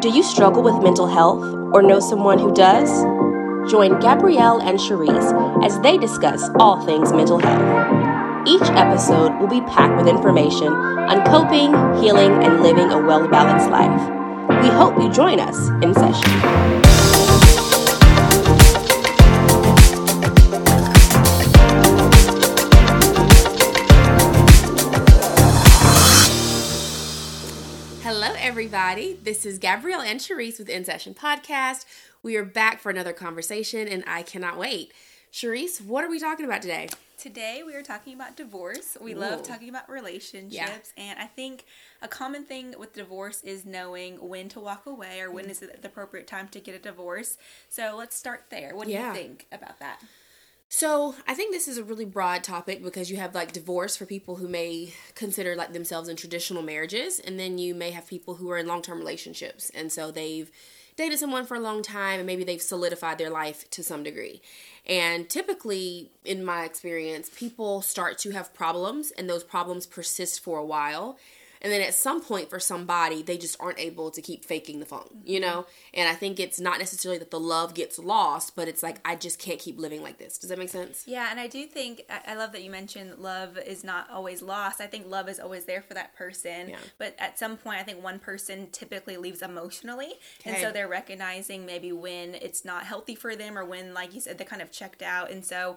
Do you struggle with mental health or know someone who does? Join Gabrielle and Cherise as they discuss all things mental health. Each episode will be packed with information on coping, healing, and living a well balanced life. We hope you join us in session. Everybody. This is Gabrielle and Cherise with In Session Podcast. We are back for another conversation, and I cannot wait. Cherise, what are we talking about today? Today we are talking about divorce. We Ooh. love talking about relationships, yeah. and I think a common thing with divorce is knowing when to walk away or when mm. is the appropriate time to get a divorce. So let's start there. What do yeah. you think about that? So I think this is a really broad topic because you have like divorce for people who may consider like themselves in traditional marriages, and then you may have people who are in long term relationships, and so they've dated someone for a long time and maybe they've solidified their life to some degree. And typically, in my experience, people start to have problems, and those problems persist for a while and then at some point for somebody they just aren't able to keep faking the funk you know? And i think it's not necessarily that the love gets lost but it's like i just can't keep living like this. Does that make sense? Yeah and i do think i love that you mentioned love is not always lost. I think love is always there for that person. Yeah. but at some point i think one person typically leaves emotionally. Okay. and so they're recognizing maybe when it's not healthy for them or when like you said they're kind of checked out. And so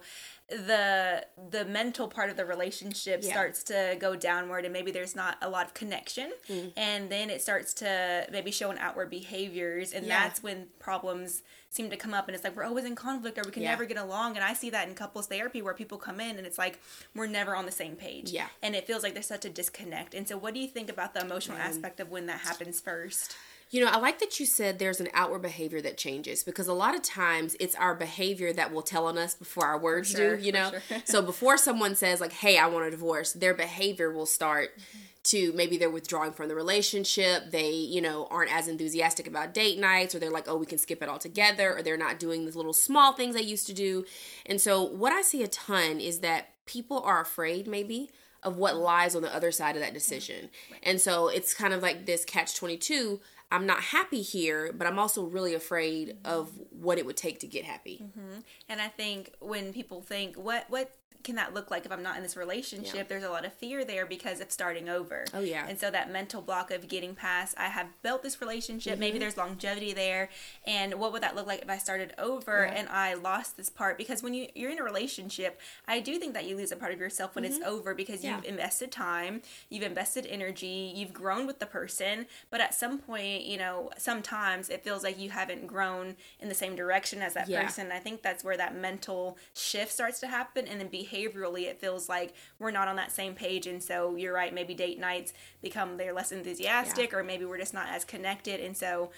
the the mental part of the relationship yeah. starts to go downward and maybe there's not a lot of connection mm. and then it starts to maybe show in outward behaviors and yeah. that's when problems seem to come up and it's like we're always in conflict or we can yeah. never get along and i see that in couples therapy where people come in and it's like we're never on the same page yeah and it feels like there's such a disconnect and so what do you think about the emotional aspect of when that happens first you know, I like that you said there's an outward behavior that changes because a lot of times it's our behavior that will tell on us before our words sure, do, you know? Sure. so before someone says, like, hey, I want a divorce, their behavior will start mm-hmm. to maybe they're withdrawing from the relationship. They, you know, aren't as enthusiastic about date nights or they're like, oh, we can skip it all together or they're not doing the little small things they used to do. And so what I see a ton is that people are afraid maybe of what lies on the other side of that decision. And so it's kind of like this catch 22 I'm not happy here, but I'm also really afraid of what it would take to get happy. Mm-hmm. And I think when people think, what what can that look like if I'm not in this relationship? Yeah. There's a lot of fear there because of starting over. Oh yeah. And so that mental block of getting past, I have built this relationship. Mm-hmm. Maybe there's longevity there, and what would that look like if I started over yeah. and I lost this part? Because when you you're in a relationship, I do think that you lose a part of yourself when mm-hmm. it's over because yeah. you've invested time, you've invested energy, you've grown with the person, but at some point, you know, sometimes it feels like you haven't grown in the same direction as that person. I think that's where that mental shift starts to happen, and then behavior behaviorally it feels like we're not on that same page and so you're right maybe date nights become they're less enthusiastic yeah. or maybe we're just not as connected and so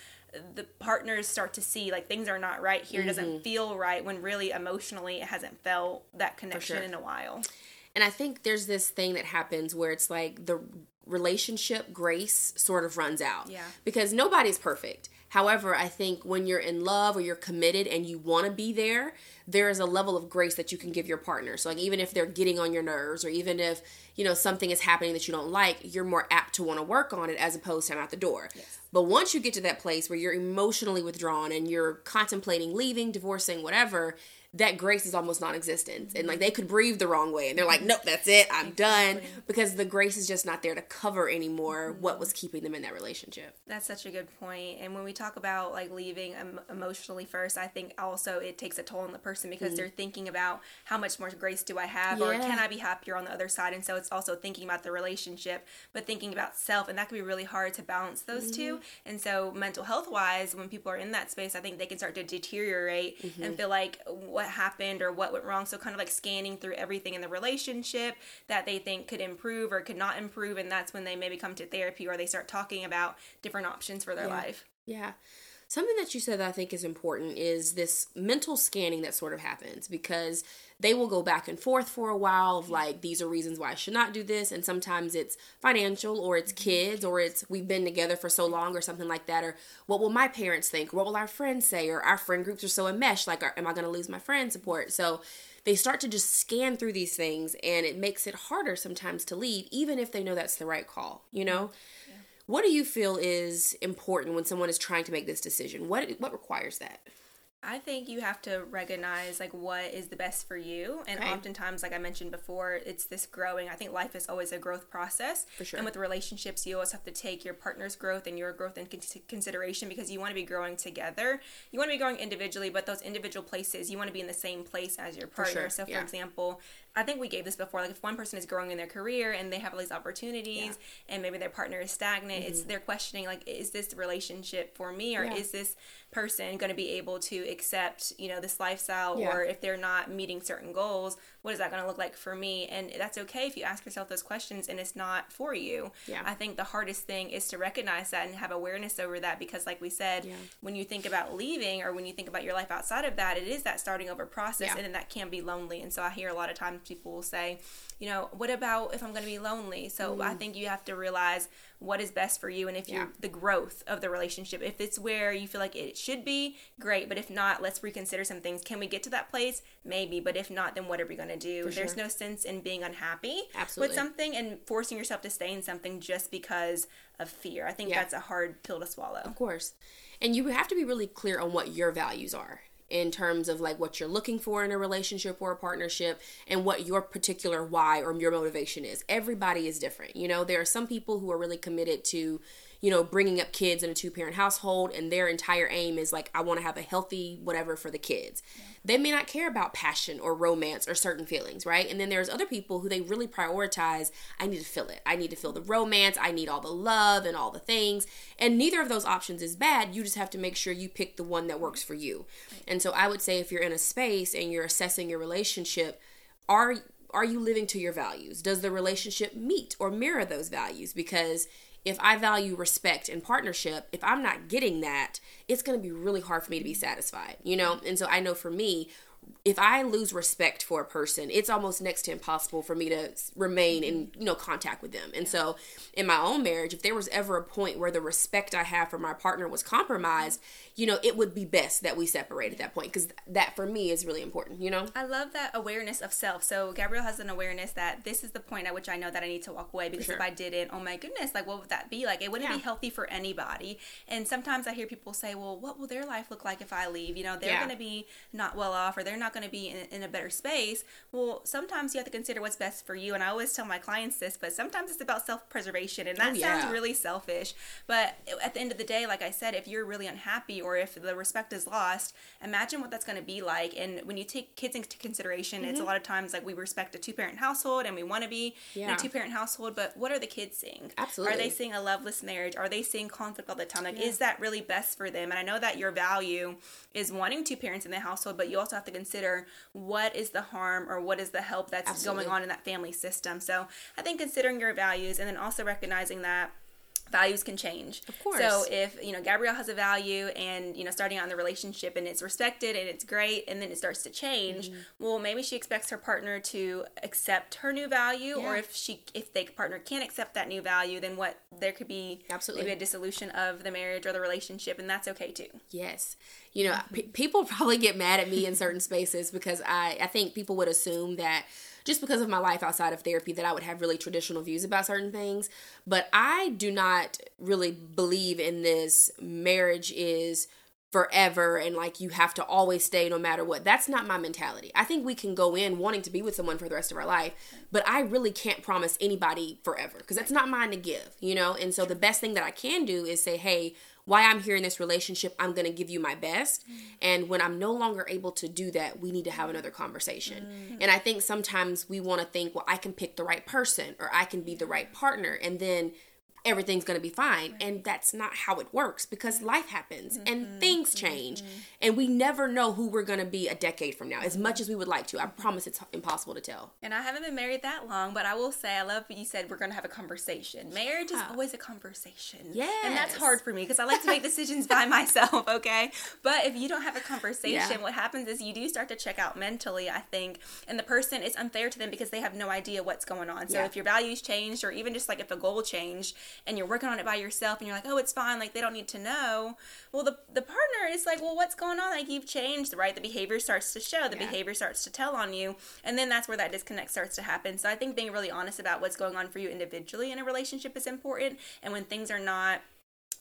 the partners start to see like things are not right here mm-hmm. doesn't feel right when really emotionally it hasn't felt that connection sure. in a while and i think there's this thing that happens where it's like the relationship grace sort of runs out yeah because nobody's perfect However, I think when you're in love or you're committed and you want to be there, there is a level of grace that you can give your partner. So like even if they're getting on your nerves or even if, you know, something is happening that you don't like, you're more apt to want to work on it as opposed to I'm out the door. Yes. But once you get to that place where you're emotionally withdrawn and you're contemplating leaving, divorcing, whatever, that grace is almost non-existent. And like they could breathe the wrong way. And they're like nope that's it. I'm done. Because the grace is just not there to cover anymore mm-hmm. what was keeping them in that relationship. That's such a good point. And when we talk about like leaving emotionally first i think also it takes a toll on the person because mm-hmm. they're thinking about how much more grace do i have? Yeah. or can i be happier on the other side? And so it's also thinking about the relationship but thinking about self. And that can be really hard to balance those mm-hmm. two and so mental health wise when people are in that space i think they can start to deteriorate and mm-hmm. feel like what what happened or what went wrong. So, kind of like scanning through everything in the relationship that they think could improve or could not improve. And that's when they maybe come to therapy or they start talking about different options for their yeah. life. Yeah. Something that you said that I think is important is this mental scanning that sort of happens because they will go back and forth for a while of like these are reasons why I should not do this and sometimes it's financial or it's mm-hmm. kids or it's we've been together for so long or something like that or what will my parents think? What will our friends say? Or our friend groups are so enmeshed like am I going to lose my friend support? So they start to just scan through these things and it makes it harder sometimes to leave even if they know that's the right call you know mm-hmm. What do you feel is important when someone is trying to make this decision? What what requires that? I think you have to recognize like what is the best for you, and right. oftentimes, like I mentioned before, it's this growing. I think life is always a growth process, for sure. And with relationships, you always have to take your partner's growth and your growth into consideration because you want to be growing together. You want to be growing individually, but those individual places, you want to be in the same place as your partner. Sure. So, for yeah. example, I think we gave this before. Like if one person is growing in their career and they have all these opportunities, yeah. and maybe their partner is stagnant, mm-hmm. it's they're questioning like, is this relationship for me, or yeah. is this person going to be able to accept you know this lifestyle, yeah. or if they're not meeting certain goals, what is that going to look like for me? And that's okay if you ask yourself those questions and it's not for you. Yeah. I think the hardest thing is to recognize that and have awareness over that because, like we said, when you think about leaving or when you think about your life outside of that, it is that starting over process, and then that can be lonely. And so I hear a lot of times people will say, you know, what about if I'm going to be lonely? So mm. I think you have to realize what is best for you and if yeah. you're the growth of the relationship. If it's where you feel like it should be, great. But if not, let's reconsider some things. Can we get to that place? Maybe. But if not, then what are we going to do? For There's sure. no sense in being unhappy Absolutely. with something and forcing yourself to stay in something just because of fear. I think yeah. that's a hard pill to swallow. Of course. And you have to be really clear on what your values are in terms of like what you're looking for in a relationship or a partnership and what your particular why or your motivation is. Everybody is different. You know, there are some people who are really committed to you know, bringing up kids in a two parent household and their entire aim is like, I want to have a healthy whatever for the kids. Yeah. They may not care about passion or romance or certain feelings, right? And then there's other people who they really prioritize, I need to feel it. I need to feel the romance. I need all the love and all the things. And neither of those options is bad. You just have to make sure you pick the one that works for you. And so I would say if you're in a space and you're assessing your relationship, are are you living to your values? Does the relationship meet or mirror those values? Because if I value respect and partnership, if I'm not getting that, it's going to be really hard for me to be satisfied, you know? And so I know for me, if I lose respect for a person, it's almost next to impossible for me to remain in mm-hmm. you know contact with them. And so, in my own marriage, if there was ever a point where the respect I have for my partner was compromised, you know, it would be best that we separate at that point because that for me is really important. You know, I love that awareness of self. So Gabrielle has an awareness that this is the point at which I know that I need to walk away because sure. if I didn't, oh my goodness, like what would that be like? It wouldn't yeah. be healthy for anybody. And sometimes I hear people say, well, what will their life look like if I leave? You know, they're yeah. going to be not well off or they're not going to be in, in a better space. Well, sometimes you have to consider what's best for you. And I always tell my clients this, but sometimes it's about self preservation. And that oh, yeah. sounds really selfish. But at the end of the day, like I said, if you're really unhappy or if the respect is lost, imagine what that's going to be like. And when you take kids into consideration, mm-hmm. it's a mm-hmm. lot of times like we respect a two parent household and we want to be yeah. in a two parent household, but what are the kids seeing? Absolutely. Are they seeing a loveless marriage? Are they seeing conflict all the time? Like, yeah. is that really best for them? And I know that your value is wanting two parents in the household, but you also have to consider what is the harm or what is the help that's Absolutely. going on in that family system. So I think considering your values and then also recognizing that values can change. Of course. So if, you know, Gabrielle has a value and, you know, starting out in the relationship and it's respected and it's great and then it starts to change, mm-hmm. well, maybe she expects her partner to accept her new value yeah. or if she if the partner can't accept that new value, then what there could be Absolutely. maybe a dissolution of the marriage or the relationship and that's okay too. Yes. You know, p- people probably get mad at me in certain spaces because I I think people would assume that just because of my life outside of therapy that I would have really traditional views about certain things. But I do not really believe in this marriage is forever and like you have to always stay no matter what. That's not my mentality. I think we can go in wanting to be with someone for the rest of our life, but I really can't promise anybody forever because that's not mine to give, you know? And so the best thing that I can do is say, hey, why I'm here in this relationship, I'm going to give you my best. Mm. And when I'm no longer able to do that, we need to have another conversation. Mm. And I think sometimes we want to think, well, I can pick the right person or I can be the right partner. And then everything's going to be fine. Right. And that's not how it works because life happens mm-hmm. and things change. Mm-hmm. And we never know who we're going to be a decade from now, as much as we would like to. I promise it's impossible to tell. And I haven't been married that long, but I will say, I love what you said we're going to have a conversation. Marriage is always a conversation. Yeah. And that's hard for me because I like to make decisions by myself, okay? But if you don't have a conversation, yeah. what happens is you do start to check out mentally, I think. And the person, it's unfair to them because they have no idea what's going on. So yeah. if your values changed or even just like if a goal changed, and you're working on it by yourself and you're like, oh, it's fine, like they don't need to know. Well, the, the partner is like, well, what's going on? Like you've changed, right? The behavior starts to show, the yeah. behavior starts to tell on you. And then that's where that disconnect starts to happen. So I think being really honest about what's going on for you individually in a relationship is important. And when things are not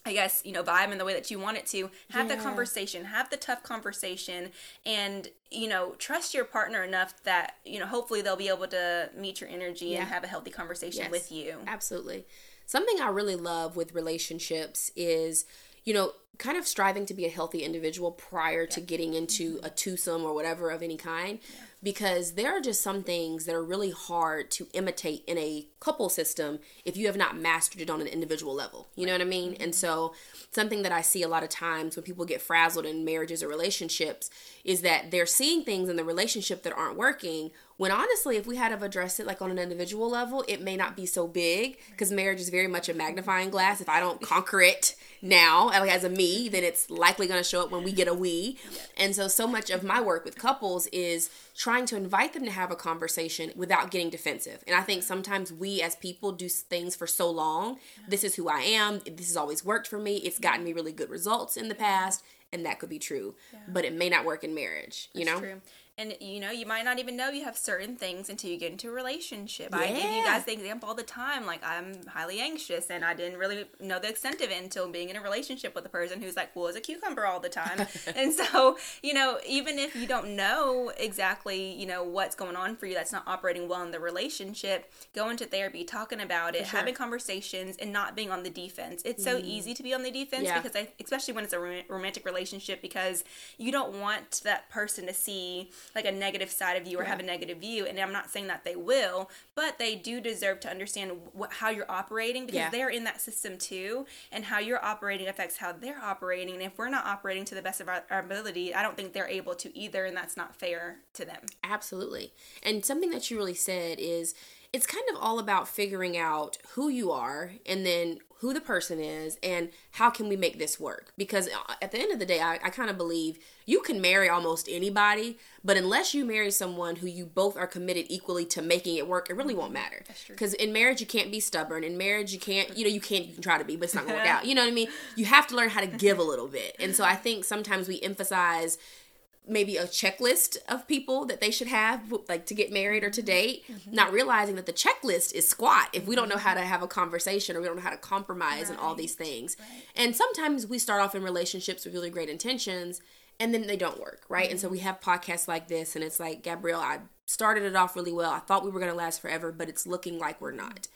I guess, you know, vibe in the way that you want it to. Have yeah. the conversation, have the tough conversation, and, you know, trust your partner enough that, you know, hopefully they'll be able to meet your energy yeah. and have a healthy conversation yes, with you. Absolutely. Something I really love with relationships is, you know, kind of striving to be a healthy individual prior yeah. to getting into mm-hmm. a twosome or whatever of any kind because there are just some things that are really hard to imitate in a couple system if you have not mastered it on an individual level. You know what I mean? And mm-hmm. so, something that I see a lot of times when people get frazzled in marriages or relationships is that they're seeing things in the relationship that aren't working. When honestly, if we had to addressed it like on an individual level, it may not be so big because marriage is very much a magnifying glass. If I don't conquer it now, like as a me, then it's likely going to show up when we get a we. And so, so much of my work with couples is trying to invite them to have a conversation without getting defensive. And I think sometimes we as people do things for so long. This is who I am. This has always worked for me. It's gotten me really good results in the past. And that could be true, yeah. but it may not work in marriage. You That's know, true. And you know, you might not even know you have certain things until you get into a relationship. Yeah. I give you guys the example all the time. Like I'm highly anxious and I didn't really know the extent of it until being in a relationship with a person who's like cool as a cucumber all the time. and so, you know, even if you don't know exactly, you know, what's going on for you that's not operating well in the relationship, going to therapy, talking about it, sure. having conversations and not being on the defense. It's so mm. easy to be on the defense yeah. because I, especially when it's a romantic relationship because you don't want that person to see like a negative side of you or yeah. have a negative view and i'm not saying that they will but they do deserve to understand what, how you're operating because yeah. they're in that system too and how you're operating affects how they're operating and if we're not operating to the best of our, our ability i don't think they're able to either and that's not fair to them absolutely and something that you really said is it's kind of all about figuring out who you are and then who the person is and how can we make this work? Because uh, at the end of the day i, I kind of believe you can marry almost anybody but unless you marry someone who you both are committed equally to making it work it really won't matter. Because in marriage you can't be stubborn. In marriage you can't you know you can't you can try to be but it's not gonna work out. You know what i mean? You have to learn how to give a little bit. And so i think sometimes we emphasize maybe a checklist of people that they should have like to get married or to date mm-hmm. not realizing that the checklist is squat if we don't know how to have a conversation or we don't know how to compromise right. and all these things right. and sometimes we start off in relationships with really great intentions and then they don't work right mm-hmm. and so we have podcasts like this and it's like gabrielle i started it off really well i thought we were going to last forever but it's looking like we're not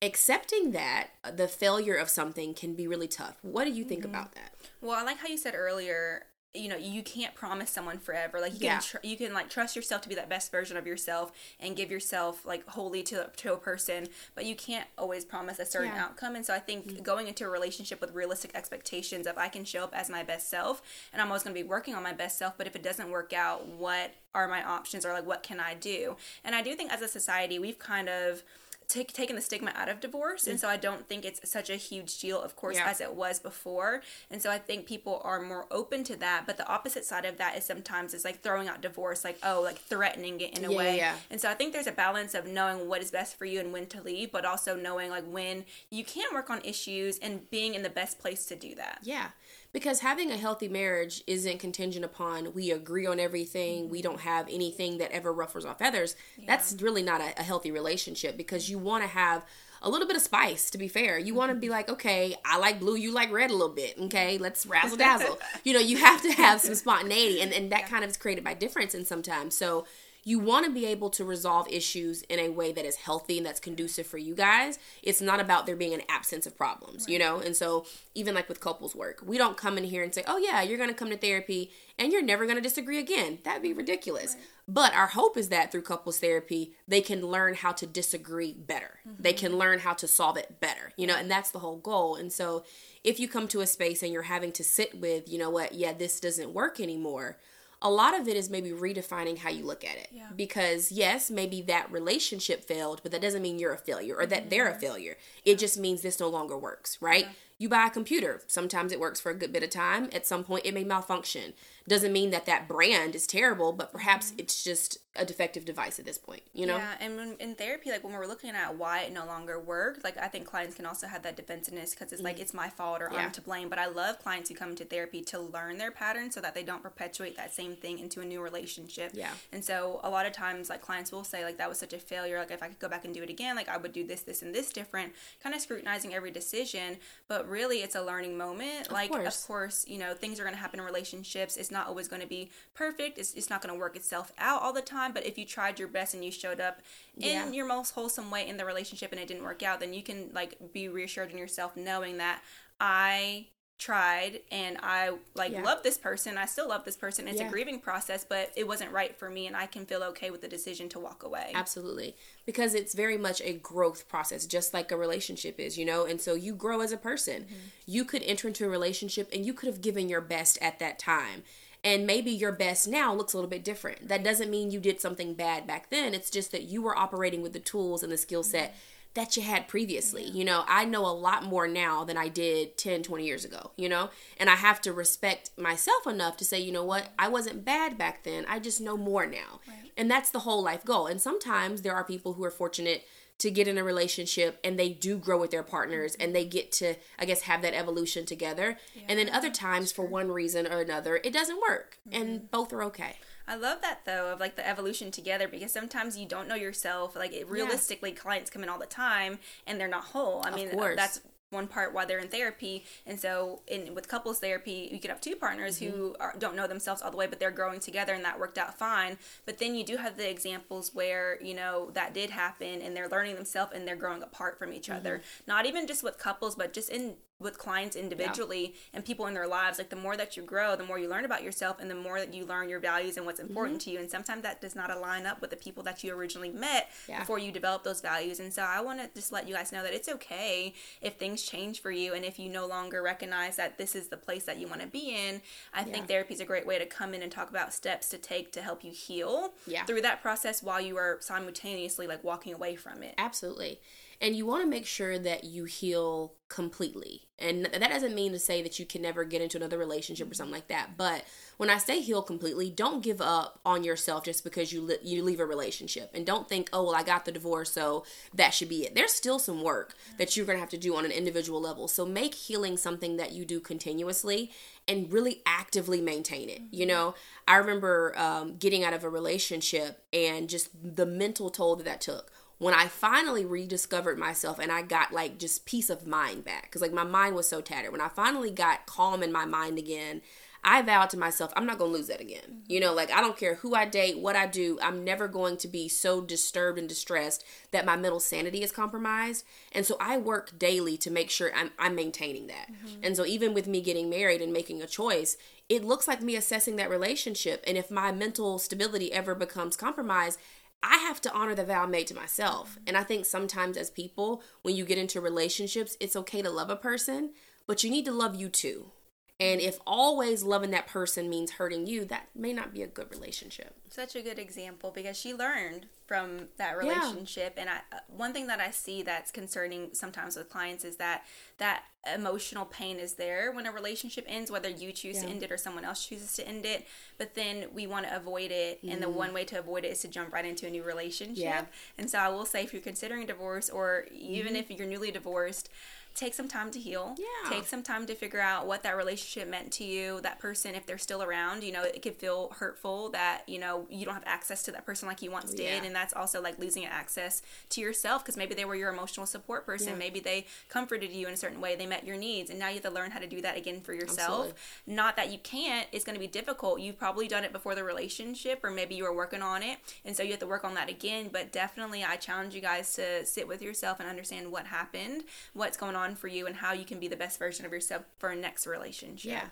accepting that the failure of something can be really tough what do you think mm-hmm. about that well i like how you said earlier you know you can't promise someone forever like you yeah. can tr- you can like trust yourself to be that best version of yourself and give yourself like wholly to, to a person but you can't always promise a certain yeah. outcome and so i think mm-hmm. going into a relationship with realistic expectations of i can show up as my best self and i'm always going to be working on my best self but if it doesn't work out what are my options or like what can i do and i do think as a society we've kind of take, taken the stigma out of divorce, and mm. so I don't think it's such a huge deal, of course, yeah. as it was before. And so I think people are more open to that. But the opposite side of that is sometimes it's like throwing out divorce, like oh, like threatening it in a yeah, way. Yeah. And so I think there's a balance of knowing what is best for you and when to leave, but also knowing like when you can work on issues and being in the best place to do that. Yeah because having a healthy marriage isn't contingent upon we agree on everything we don't have anything that ever ruffles our feathers. Yeah. that's really not a, a, healthy relationship because you want to have a little bit of spice to be fair. You want to be mm-hmm. like okay i like blue you like red a little bit okay? Let's razzle dazzle you know you have to have some spontaneity and, and that yeah. kind of is created by difference and sometimes. So you want to be able to resolve issues in a way that is healthy and that's conducive for you guys. It's not about there being an absence of problems, right. you know? And so, even like with couples work, we don't come in here and say, oh, yeah, you're going to come to therapy and you're never going to disagree again. That'd be ridiculous. Right. But our hope is that through couples therapy, they can learn how to disagree better. Mm-hmm. They can learn how to solve it better, you know? And that's the whole goal. And so, if you come to a space and you're having to sit with, you know what, yeah, this doesn't work anymore a lot of it is maybe redefining how you look at it. Yeah. Because yes, maybe that relationship failed, but that doesn't mean you're a failure or that they're a mm-hmm. failure. It just means this no longer works, right? Yeah. You buy a computer. Sometimes it works for a good bit of time. At some point, it may malfunction. Doesn't mean that that brand is terrible, but perhaps mm-hmm. it's just a defective device at this point, you know? Yeah, and when, in therapy, like when we're looking at why it no longer worked, like I think clients can also have that defensiveness because it's mm-hmm. like it's my fault or yeah. I'm to blame. But I love clients who come into therapy to learn their patterns so that they don't perpetuate that same thing into a new relationship. Yeah. And so a lot of times, like clients will say, like, that was such a failure. Like, if I could go back and do it again, like, I would do this, this, and this different, kind of scrutinizing every decision. But really, it's a learning moment. Of like, course. of course, you know, things are going to happen in relationships. It's not always going to be perfect, it's, it's not going to work itself out all the time. But if you tried your best and you showed up in your most wholesome way in the relationship and it didn't work out, then you can, like, be reassured in yourself knowing that I tried and I like yeah. love this person. I still love this person. It's yeah. a grieving process, but it wasn't right for me and I can feel okay with the decision to walk away. Absolutely. Because it's very much a growth process just like a relationship is, you know? And so you grow as a person. Mm-hmm. You could enter into a relationship and you could have given your best at that time. And maybe your best now looks a little bit different. That doesn't mean you did something bad back then. It's just that you were operating with the tools and the skill set mm-hmm that you had previously. Yeah. You know, I know a lot more now than I did 10, 20 years ago, you know? And I have to respect myself enough to say, you know what, I wasn't bad back then. I just know more now. Right. And that's the whole life goal. And sometimes there are people who are fortunate to get in a relationship and they do grow with their partners and they get to i guess have that evolution together yeah, and then other times for one reason or another it doesn't work mm-hmm. and both are okay I love that though of like the evolution together because sometimes you don't know yourself. Like it, realistically, yeah. clients come in all the time and they're not whole. I of mean, course. that's one part why they're in therapy and so in with couples therapy you could have two partners mm-hmm. who are, don't know themselves all the way but they're growing together and that worked out fine but then you do have the examples where you know that did happen and they're learning themselves and they're growing apart from each mm-hmm. other not even just with couples but just in with clients individually yeah. and people in their lives like the more that you grow the more you learn about yourself and the more that you learn your values and what's important mm-hmm. to you and sometimes that does not align up with the people that you originally met yeah. before you develop those values and so i want to just let you guys know that it's okay if things change for you and if you no longer recognize that this is the place that you want to be in i yeah. think therapy is a great way to come in and talk about steps to take to help you heal through that process while you are simultaneously like walking away from it absolutely and you want to make sure that you heal completely. And that doesn't mean to say that you can never get into another relationship or something like that. But when I say heal completely, don't give up on yourself just because you li- you leave a relationship, and don't think, oh well, I got the divorce, so that should be it. There's still some work that you're gonna have to do on an individual level. So make healing something that you do continuously and really actively maintain it. You know, I remember um, getting out of a relationship and just the mental toll that that took when I finally rediscovered myself and I got like just peace of mind back, because like my mind was so tattered. When I finally got calm in my mind again, I vowed to myself, I'm not going to lose that again. Mm-hmm. You know, like I don't care who I date, what I do, I'm never going to be so disturbed and distressed that my mental sanity is compromised. And so I work daily to make sure I'm, I'm maintaining that. Mm-hmm. And so even with me getting married and making a choice, it looks like me assessing that relationship. And if my mental stability ever becomes compromised, I have to honor the vow I made to myself. And I think sometimes as people, when you get into relationships, it's okay to love a person, but you need to love you too. And if always loving that person means hurting you, that may not be a good relationship. Such a good example because she learned from that relationship. Yeah. And I, uh, one thing that I see that's concerning sometimes with clients is that that emotional pain is there when a relationship ends, whether you choose yeah. to end it or someone else chooses to end it. But then we want to avoid it. Mm. And the one way to avoid it is to jump right into a new relationship. Yeah. And so I will say if you're considering divorce or even mm-hmm. if you're newly divorced, take some time to heal. Yeah. Take some time to figure out what that relationship meant to you. That person, if they're still around, you know, it could feel hurtful that, you know, you don't have access to that person like you once oh, did. Yeah. And that's also like losing access to yourself because maybe they were your emotional support person. Yeah. Maybe they comforted you in a certain way. They met your needs. And now you have to learn how to do that again for yourself. Absolutely. Not that you can't, it's going to be difficult. You've probably done it before the relationship or maybe you were working on it. And so you have to work on that again. But definitely, I challenge you guys to sit with yourself and understand what happened, what's going on for you and how you can be the best version of yourself for a next relationship. Yeah.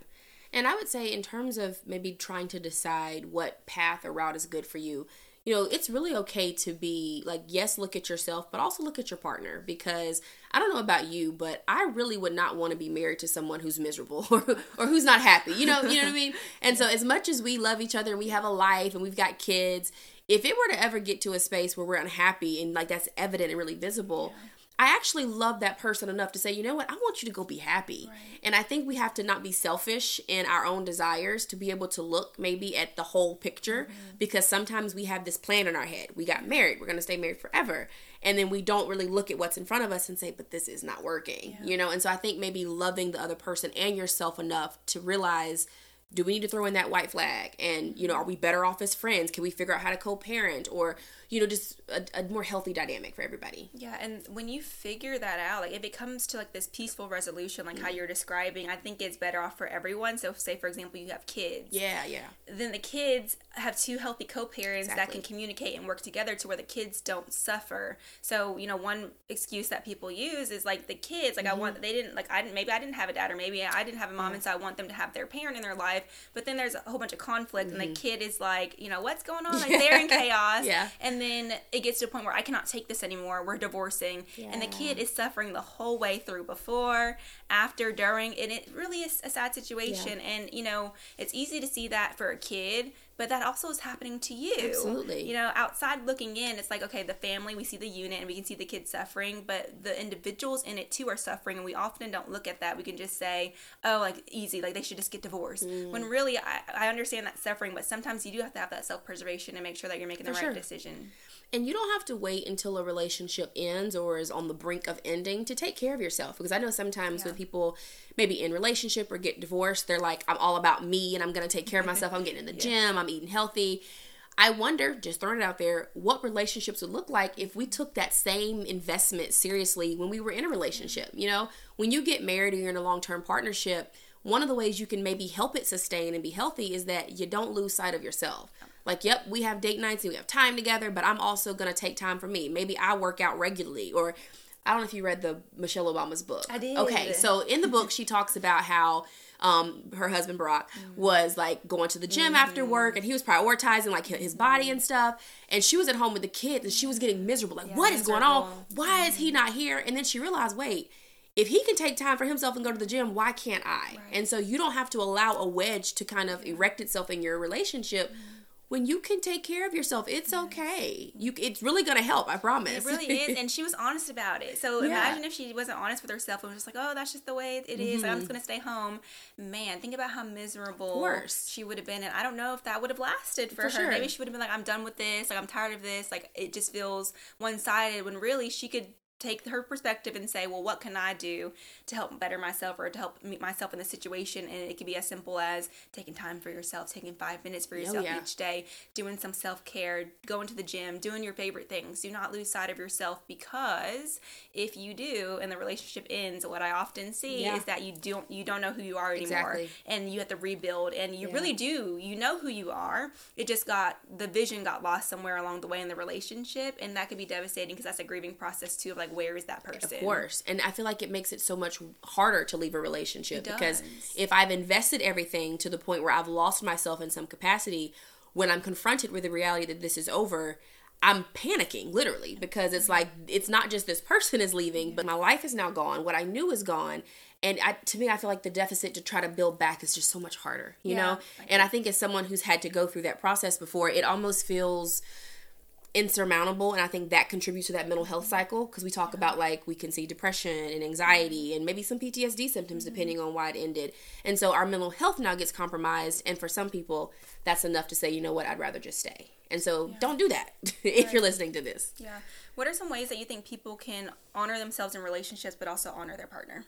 And I would say, in terms of maybe trying to decide what path or route is good for you, you know, it's really okay to be like, yes, look at yourself, but also look at your partner because I don't know about you, but I really would not want to be married to someone who's miserable or, or who's not happy. You know, you know what I mean? And so, as much as we love each other and we have a life and we've got kids, if it were to ever get to a space where we're unhappy and like that's evident and really visible, yeah I actually love that person enough to say, you know what, I want you to go be happy. Right. And I think we have to not be selfish in our own desires to be able to look maybe at the whole picture mm-hmm. because sometimes we have this plan in our head. We got married, we're going to stay married forever. And then we don't really look at what's in front of us and say, but this is not working, yeah. you know? And so I think maybe loving the other person and yourself enough to realize do we need to throw in that white flag? And you know are we better off as friends? Can we figure out how to co-parent or you know just a, a, more healthy dynamic for everybody? Yeah and when you figure that out like if it comes to like this peaceful resolution like mm-hmm. how you're describing. I think it's better off for everyone. So say for example you have kids. Yeah yeah. Then the kids have two healthy co-parents exactly. that can communicate and work together to where the kids don't suffer. So you know one excuse that people use is like the kids like mm-hmm. i want they didn't like i didn't maybe i didn't have a dad or maybe i didn't have a mom and so i want them to have their parent in their life but then there's a whole bunch of conflict mm-hmm. and the mm-hmm. kid is like you know what's going on like they're in chaos yeah and and then it gets to a point where I cannot take this anymore. We're divorcing, yeah. and the kid is suffering the whole way through, before, after, during, and it really is a sad situation. Yeah. And you know, it's easy to see that for a kid but that also is happening to you. Absolutely. You know, outside looking in, it's like, okay, the family, we see the unit and we can see the kids suffering, but the individuals in it too are suffering. And we often don't look at that. We can just say, oh, like easy, like they should just get divorced. Mm. When really, I, I understand that suffering, but sometimes you do have to have that self preservation and make sure that you're making the For right sure. decision. And you don't have to wait until a relationship ends or is on the brink of ending to take care of yourself. Because I know sometimes yeah. when people maybe in relationship or get divorced, they're like, I'm all about me and I'm gonna take care of myself. I'm getting in the yeah. gym, I'm eating healthy. I wonder, just throwing it out there, what relationships would look like if we took that same investment seriously when we were in a relationship. You know, when you get married or you're in a long term partnership, one of the ways you can maybe help it sustain and be healthy is that you don't lose sight of yourself. Like, yep, we have date nights and we have time together, but I'm also gonna take time for me. Maybe I work out regularly or I don't know if you read the Michelle Obama's book. I did. Okay, so in the book, she talks about how um, her husband Barack mm-hmm. was like going to the gym mm-hmm. after work, and he was prioritizing like his body and stuff. And she was at home with the kids, and she was getting miserable. Like, yeah, what is going on? Why mm-hmm. is he mm-hmm. not here? And then she realized, wait. If he can take time for himself and go to the gym, why can't I? Right. And so you don't have to allow a wedge to kind of erect itself in your relationship mm-hmm when you can take care of yourself, it's okay. You it's really gonna help, I promise. It really is, and she was honest about it. So yeah. imagine if she wasn't honest with herself and was just like, "Oh, that's just the way it is. Mm-hmm. I'm just mm-hmm. gonna stay home." Man, think about how miserable she would have been, and I don't know if that would have lasted for, for her. Sure. Maybe she would have been like, "I'm done with this. Like I'm tired of this. Like it just feels one sided." When really she could take her perspective and say, well, what can I do to help better myself or to help meet myself in the situation? And it could be as simple as taking time for yourself, taking five minutes for oh, yourself oh, yeah. each day, doing some self care, going to the gym, doing your favorite things. Do not lose sight of yourself because if you do and the relationship ends, what I often see yeah. is that you don't you don't know who you are anymore, exactly. and you have to rebuild. And you yeah. really do. You know who you are. It just got the vision got lost somewhere along the way in the relationship, and that could be devastating because that's a grieving process too. Of like like where is that person? of course. And i feel like it makes it so much harder to leave a relationship because if i've invested everything to the point where i've lost myself in some capacity when i'm confronted with the reality that this is over i'm panicking literally because it's like it's not just this person is leaving but my life is now gone. What i knew is gone. And I, to me i feel like the deficit to try to build back is just so much harder you yeah, know? And i think as someone who's had to go through that process before it almost feels insurmountable and i think that contributes to that mental health cycle because we talk about like we can see depression and anxiety and maybe some ptsd symptoms mm-hmm. depending on why it ended and so our mental health now gets compromised and for some people that's enough to say you know what i'd rather just stay and so yeah. don't do that if right. you're listening to this yeah what are some ways that you think people can honor themselves in relationships but also honor their partner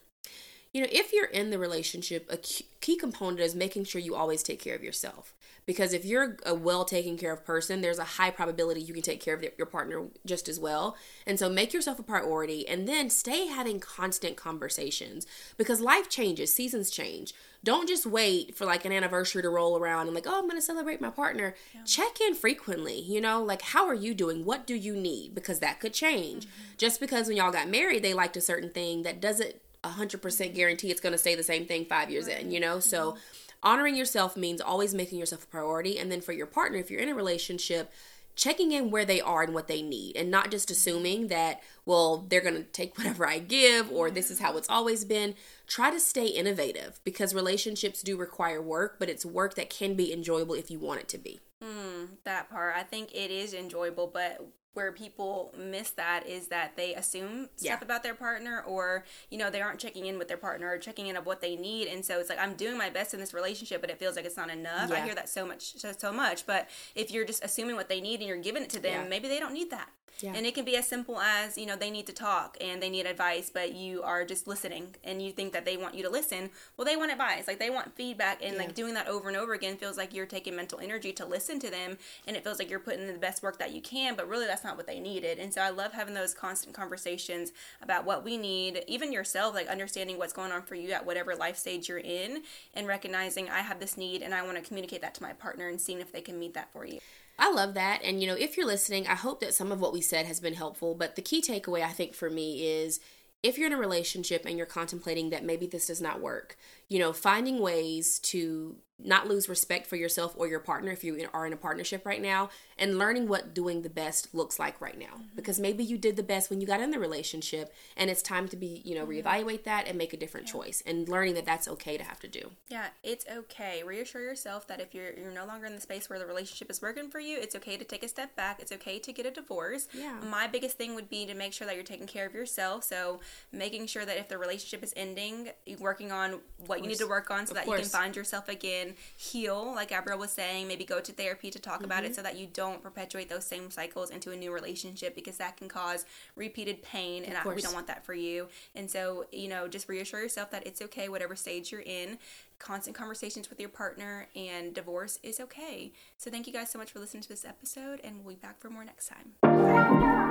you know, if you're in the relationship, a key component is making sure you always take care of yourself. Because if you're a well taken care of person, there's a high probability you can take care of your partner just as well. And so make yourself a priority and then stay having constant conversations because life changes, seasons change. Don't just wait for like an anniversary to roll around and like, oh, I'm going to celebrate my partner. Yeah. Check in frequently, you know, like how are you doing? What do you need? Because that could change. Mm-hmm. Just because when y'all got married, they liked a certain thing that doesn't 100% guarantee it's going to stay the same thing five years in, you know? So mm-hmm. honoring yourself means always making yourself a priority. And then for your partner, if you're in a relationship, checking in where they are and what they need and not just assuming that well they're going to take whatever i give or this is how it's always been try to stay innovative because relationships do require work but it's work that can be enjoyable if you want it to be mm that part. I think it is enjoyable, but where people miss that is that they assume stuff yeah. about their partner or you know they aren't checking in with their partner or checking in of what they need and so it's like i'm doing my best in this relationship but it feels like it's not enough yeah. i hear that so much so, so much but if you're just assuming what they need and you're giving it to them yeah. maybe they don't need that yeah. And it can be as simple as, you know, they need to talk and they need advice, but you are just listening and you think that they want you to listen. Well, they want advice. Like they want feedback and yeah. like doing that over and over again feels like you're taking mental energy to listen to them and it feels like you're putting in the best work that you can, but really that's not what they needed. And so I love having those constant conversations about what we need, even yourself, like understanding what's going on for you at whatever life stage you're in and recognizing I have this need and I want to communicate that to my partner and seeing if they can meet that for you. I love that. And, you know, if you're listening, I hope that some of what we said has been helpful. But the key takeaway, I think, for me is if you're in a relationship and you're contemplating that maybe this does not work, you know, finding ways to not lose respect for yourself or your partner if you are in a partnership right now and learning what doing the best looks like right now mm-hmm. because maybe you did the best when you got in the relationship and it's time to be you know mm-hmm. reevaluate that and make a different yeah. choice and learning that that's okay to have to do yeah it's okay reassure yourself that if you're you're no longer in the space where the relationship is working for you it's okay to take a step back it's okay to get a divorce yeah my biggest thing would be to make sure that you're taking care of yourself so making sure that if the relationship is ending working on what you need to work on so of that course. you can find yourself again heal, like Gabrielle was saying, maybe go to therapy to talk mm-hmm. about it mm-hmm. so that you don't perpetuate those same cycles into a new relationship because that can cause repeated pain and I, we don't want that for you. And so, you know, just reassure yourself that it's okay, whatever stage you're in. Constant conversations with your partner and divorce is okay. So, thank you guys so much for listening to this episode, and we'll be back for more next time.